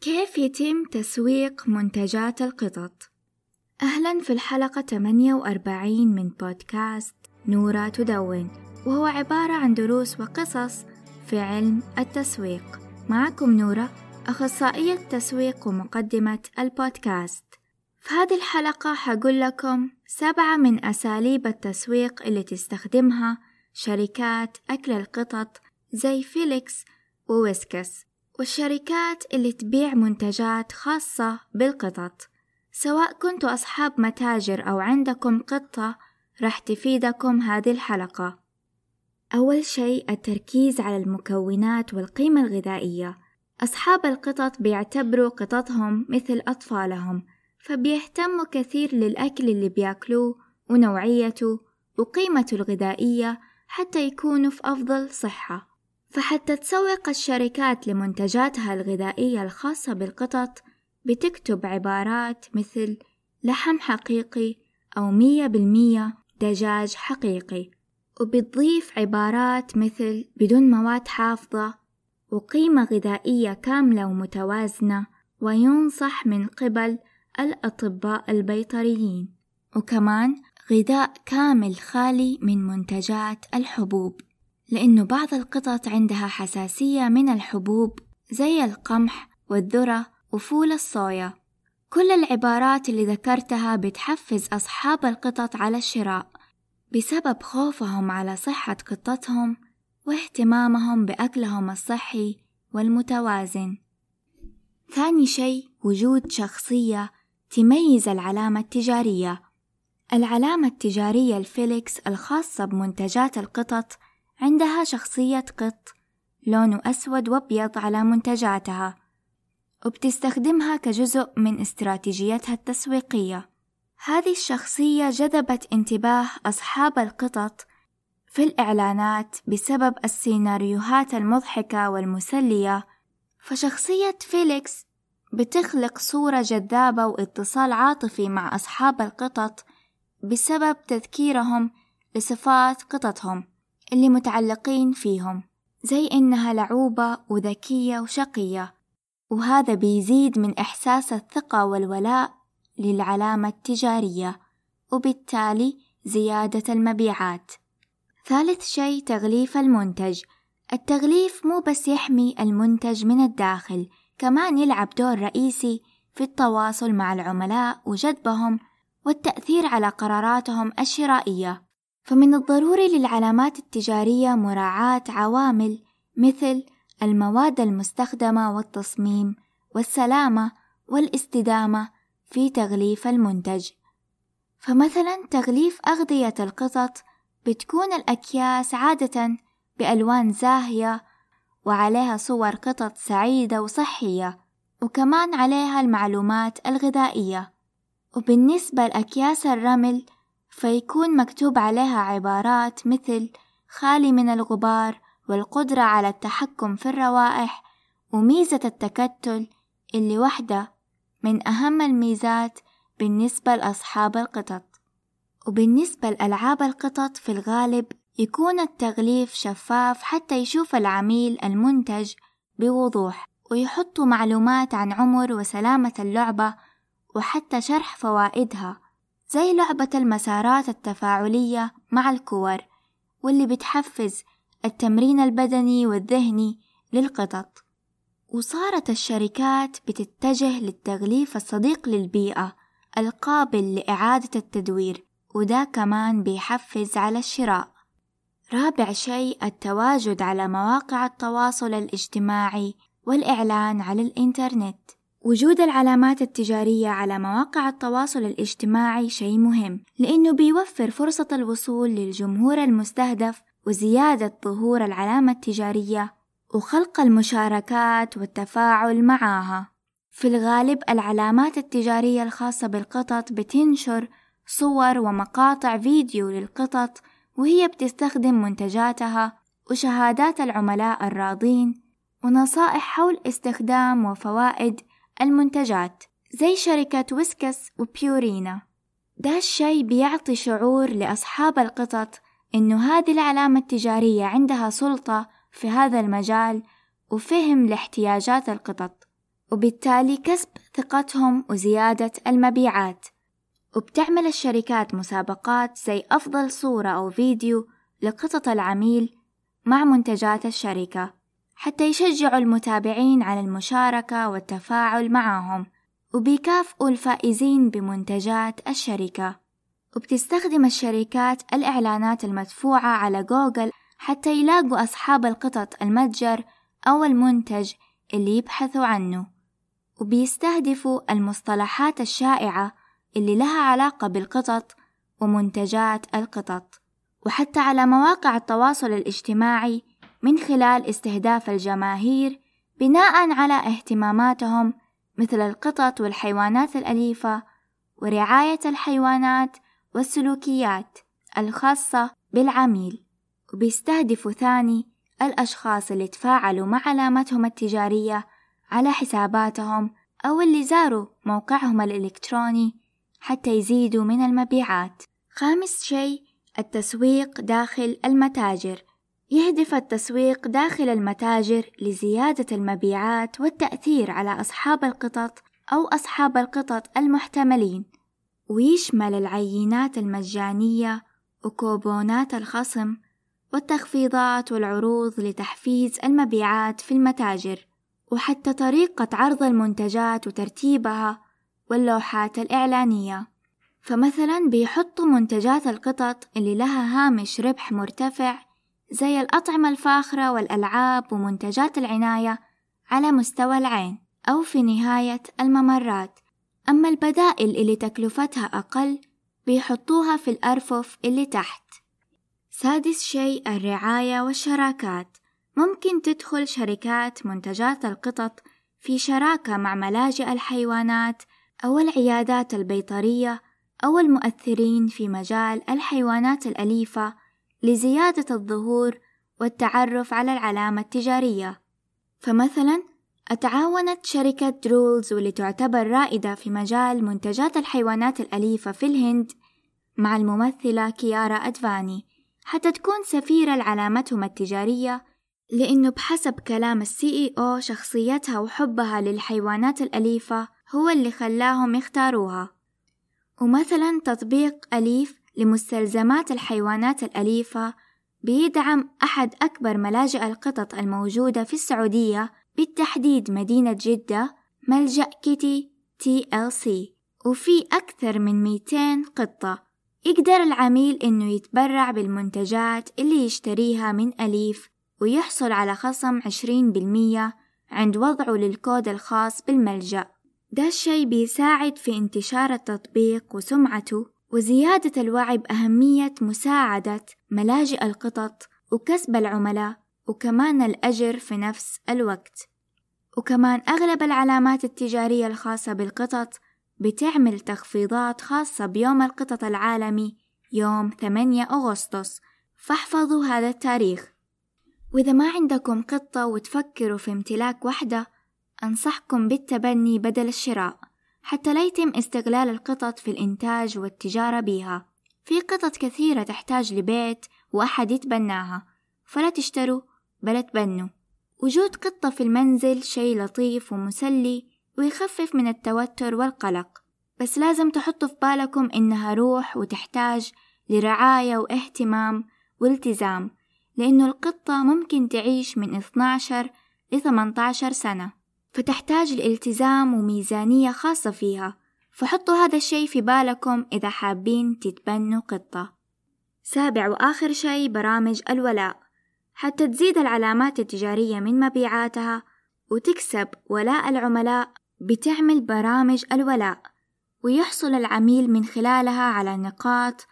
كيف يتم تسويق منتجات القطط؟ أهلا في الحلقة 48 من بودكاست نورة تدون وهو عبارة عن دروس وقصص في علم التسويق. معكم نورة أخصائية تسويق ومقدمة البودكاست. في هذه الحلقة حقول لكم سبعة من أساليب التسويق اللي تستخدمها شركات أكل القطط زي Felix و Whiskas. والشركات اللي تبيع منتجات خاصة بالقطط. سواء كنتوا أصحاب متاجر أو عندكم قطة راح تفيدكم هذه الحلقة. أول شيء التركيز على المكونات والقيمة الغذائية. أصحاب القطط بيعتبروا قططهم مثل أطفالهم فبيهتموا كثير للأكل اللي بيأكلوه ونوعيته وقيمته الغذائية حتى يكونوا في أفضل صحة. فحتى تسوق الشركات لمنتجاتها الغذائية الخاصة بالقطط بتكتب عبارات مثل لحم حقيقي أو مية بالمية دجاج حقيقي وبتضيف عبارات مثل بدون مواد حافظة وقيمة غذائية كاملة ومتوازنة وينصح من قبل الأطباء البيطريين وكمان غذاء كامل خالي من منتجات الحبوب. لأنه بعض القطط عندها حساسية من الحبوب زي القمح والذرة وفول الصويا. كل العبارات اللي ذكرتها بتحفز أصحاب القطط على الشراء بسبب خوفهم على صحة قطتهم واهتمامهم بأكلهم الصحي والمتوازن. ثاني شيء وجود شخصية تميز العلامة التجارية. العلامة التجارية الفيليكس الخاصة بمنتجات القطط عندها شخصية قط لونه أسود وأبيض على منتجاتها وبتستخدمها كجزء من استراتيجيتها التسويقية. هذه الشخصية جذبت انتباه أصحاب القطط في الإعلانات بسبب السيناريوهات المضحكة والمسلية. فشخصية فيليكس بتخلق صورة جذابة واتصال عاطفي مع أصحاب القطط بسبب تذكيرهم لصفات قططهم اللي متعلقين فيهم زي إنها لعوبة وذكية وشقية وهذا بيزيد من إحساس الثقة والولاء للعلامة التجارية وبالتالي زيادة المبيعات. ثالث شيء تغليف المنتج. التغليف مو بس يحمي المنتج من الداخل كمان يلعب دور رئيسي في التواصل مع العملاء وجذبهم والتأثير على قراراتهم الشرائية. فمن الضروري للعلامات التجارية مراعاة عوامل مثل المواد المستخدمة والتصميم والسلامة والاستدامة في تغليف المنتج. فمثلا تغليف أغذية القطط بتكون الأكياس عادة بألوان زاهية وعليها صور قطط سعيدة وصحية وكمان عليها المعلومات الغذائية. وبالنسبة لأكياس الرمل فيكون مكتوب عليها عبارات مثل خالي من الغبار والقدرة على التحكم في الروائح وميزة التكتل اللي واحدة من أهم الميزات بالنسبة لأصحاب القطط. وبالنسبة لألعاب القطط في الغالب يكون التغليف شفاف حتى يشوف العميل المنتج بوضوح ويحطوا معلومات عن عمر وسلامة اللعبة وحتى شرح فوائدها. زي لعبة المسارات التفاعلية مع الكور واللي بتحفز التمرين البدني والذهني للقطط. وصارت الشركات بتتجه للتغليف الصديق للبيئة القابل لإعادة التدوير وده كمان بيحفز على الشراء. رابع شيء التواجد على مواقع التواصل الاجتماعي والإعلان على الإنترنت. وجود العلامات التجارية على مواقع التواصل الاجتماعي شيء مهم لأنه بيوفر فرصة الوصول للجمهور المستهدف وزيادة ظهور العلامة التجارية وخلق المشاركات والتفاعل معها. في الغالب العلامات التجارية الخاصة بالقطط بتنشر صور ومقاطع فيديو للقطط وهي بتستخدم منتجاتها وشهادات العملاء الراضين ونصائح حول استخدام وفوائد المنتجات زي شركة ويسكس وبيورينا. ده الشي بيعطي شعور لأصحاب القطط إنه هذه العلامة التجارية عندها سلطة في هذا المجال وفهم لاحتياجات القطط وبالتالي كسب ثقتهم وزيادة المبيعات. وبتعمل الشركات مسابقات زي أفضل صورة أو فيديو لقطط العميل مع منتجات الشركة. حتى يشجعوا المتابعين على المشاركة والتفاعل معهم. وبيكافئوا الفائزين بمنتجات الشركة. وبتستخدم الشركات الإعلانات المدفوعة على جوجل حتى يلاقوا أصحاب القطط المتجر أو المنتج اللي يبحثوا عنه. وبيستهدفوا المصطلحات الشائعة اللي لها علاقة بالقطط ومنتجات القطط. وحتى على مواقع التواصل الاجتماعي من خلال استهداف الجماهير بناء على اهتماماتهم مثل القطط والحيوانات الأليفة ورعاية الحيوانات والسلوكيات الخاصة بالعميل. وبيستهدفوا ثاني الأشخاص اللي تفاعلوا مع علامتهم التجارية على حساباتهم أو اللي زاروا موقعهم الإلكتروني حتى يزيدوا من المبيعات. خامس شيء التسويق داخل المتاجر. يهدف التسويق داخل المتاجر لزيادة المبيعات والتأثير على أصحاب القطط أو أصحاب القطط المحتملين. ويشمل العينات المجانية وكوبونات الخصم والتخفيضات والعروض لتحفيز المبيعات في المتاجر وحتى طريقة عرض المنتجات وترتيبها واللوحات الإعلانية. فمثلا بيحطوا منتجات القطط اللي لها هامش ربح مرتفع زي الأطعمة الفاخرة والألعاب ومنتجات العناية على مستوى العين أو في نهاية الممرات. أما البدائل اللي تكلفتها أقل بيحطوها في الأرفف اللي تحت. سادس شيء الرعاية والشراكات. ممكن تدخل شركات منتجات القطط في شراكة مع ملاجئ الحيوانات أو العيادات البيطرية أو المؤثرين في مجال الحيوانات الأليفة لزيادة الظهور والتعرف على العلامة التجارية. فمثلا تعاونت شركة Drools واللي تعتبر رائدة في مجال منتجات الحيوانات الأليفة في الهند مع الممثلة كيارا أدفاني. حتى تكون سفيرة لعلامتهم التجارية لأنه بحسب كلام ال CEO شخصيتها وحبها للحيوانات الأليفة هو اللي خلاهم يختاروها. ومثلا تطبيق أليف لمستلزمات الحيوانات الأليفة بيدعم أحد أكبر ملاجئ القطط الموجودة في السعودية بالتحديد مدينة جدة ملجأ Kitty TLC. وفي أكثر من 200 قطة يقدر العميل إنه يتبرع بالمنتجات اللي يشتريها من أليف ويحصل على خصم 20% عند وضعه للكود الخاص بالملجأ. ده الشي بيساعد في انتشار التطبيق وسمعته وزيادة الوعي بأهمية مساعدة ملاجئ القطط وكسب العملاء وكمان الأجر في نفس الوقت. وكمان أغلب العلامات التجارية الخاصة بالقطط بتعمل تخفيضات خاصة بيوم القطط العالمي يوم 8 أغسطس. فاحفظوا هذا التاريخ. وإذا ما عندكم قطة وتفكروا في امتلاك واحدة أنصحكم بالتبني بدل الشراء. حتى لا يتم استغلال القطط في الإنتاج والتجارة بها في قطط كثيرة تحتاج لبيت وأحد يتبناها فلا تشتروا بل تبنوا. وجود قطة في المنزل شي لطيف ومسلي ويخفف من التوتر والقلق. بس لازم تحطوا في بالكم إنها روح وتحتاج لرعاية واهتمام والتزام لأنه القطة ممكن تعيش من 12 ل 18 سنة. فتحتاج الالتزام وميزانية خاصة فيها. فحطوا هذا الشي في بالكم إذا حابين تتبنوا قطة. سابع وآخر شي برامج الولاء. حتى تزيد العلامات التجارية من مبيعاتها وتكسب ولاء العملاء بتعمل برامج الولاء ويحصل العميل من خلالها على نقاط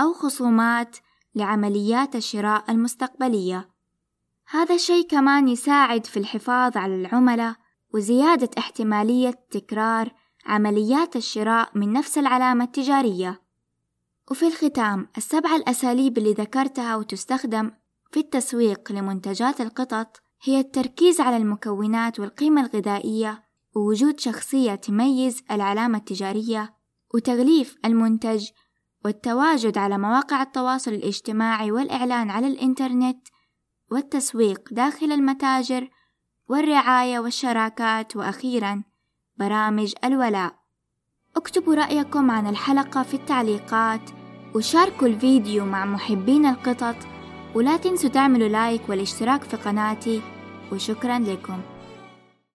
أو خصومات لعمليات الشراء المستقبلية. هذا الشيء كمان يساعد في الحفاظ على العملاء وزيادة احتمالية تكرار عمليات الشراء من نفس العلامة التجارية. وفي الختام السبع الأساليب اللي ذكرتها وتستخدم في التسويق لمنتجات القطط هي التركيز على المكونات والقيمة الغذائية ووجود شخصية تميز العلامة التجارية وتغليف المنتج والتواجد على مواقع التواصل الاجتماعي والإعلان على الإنترنت والتسويق داخل المتاجر والرعاية والشراكات وأخيرا برامج الولاء. اكتبوا رأيكم عن الحلقة في التعليقات وشاركوا الفيديو مع محبين القطط ولا تنسوا تعملوا لايك والاشتراك في قناتي. وشكرا لكم.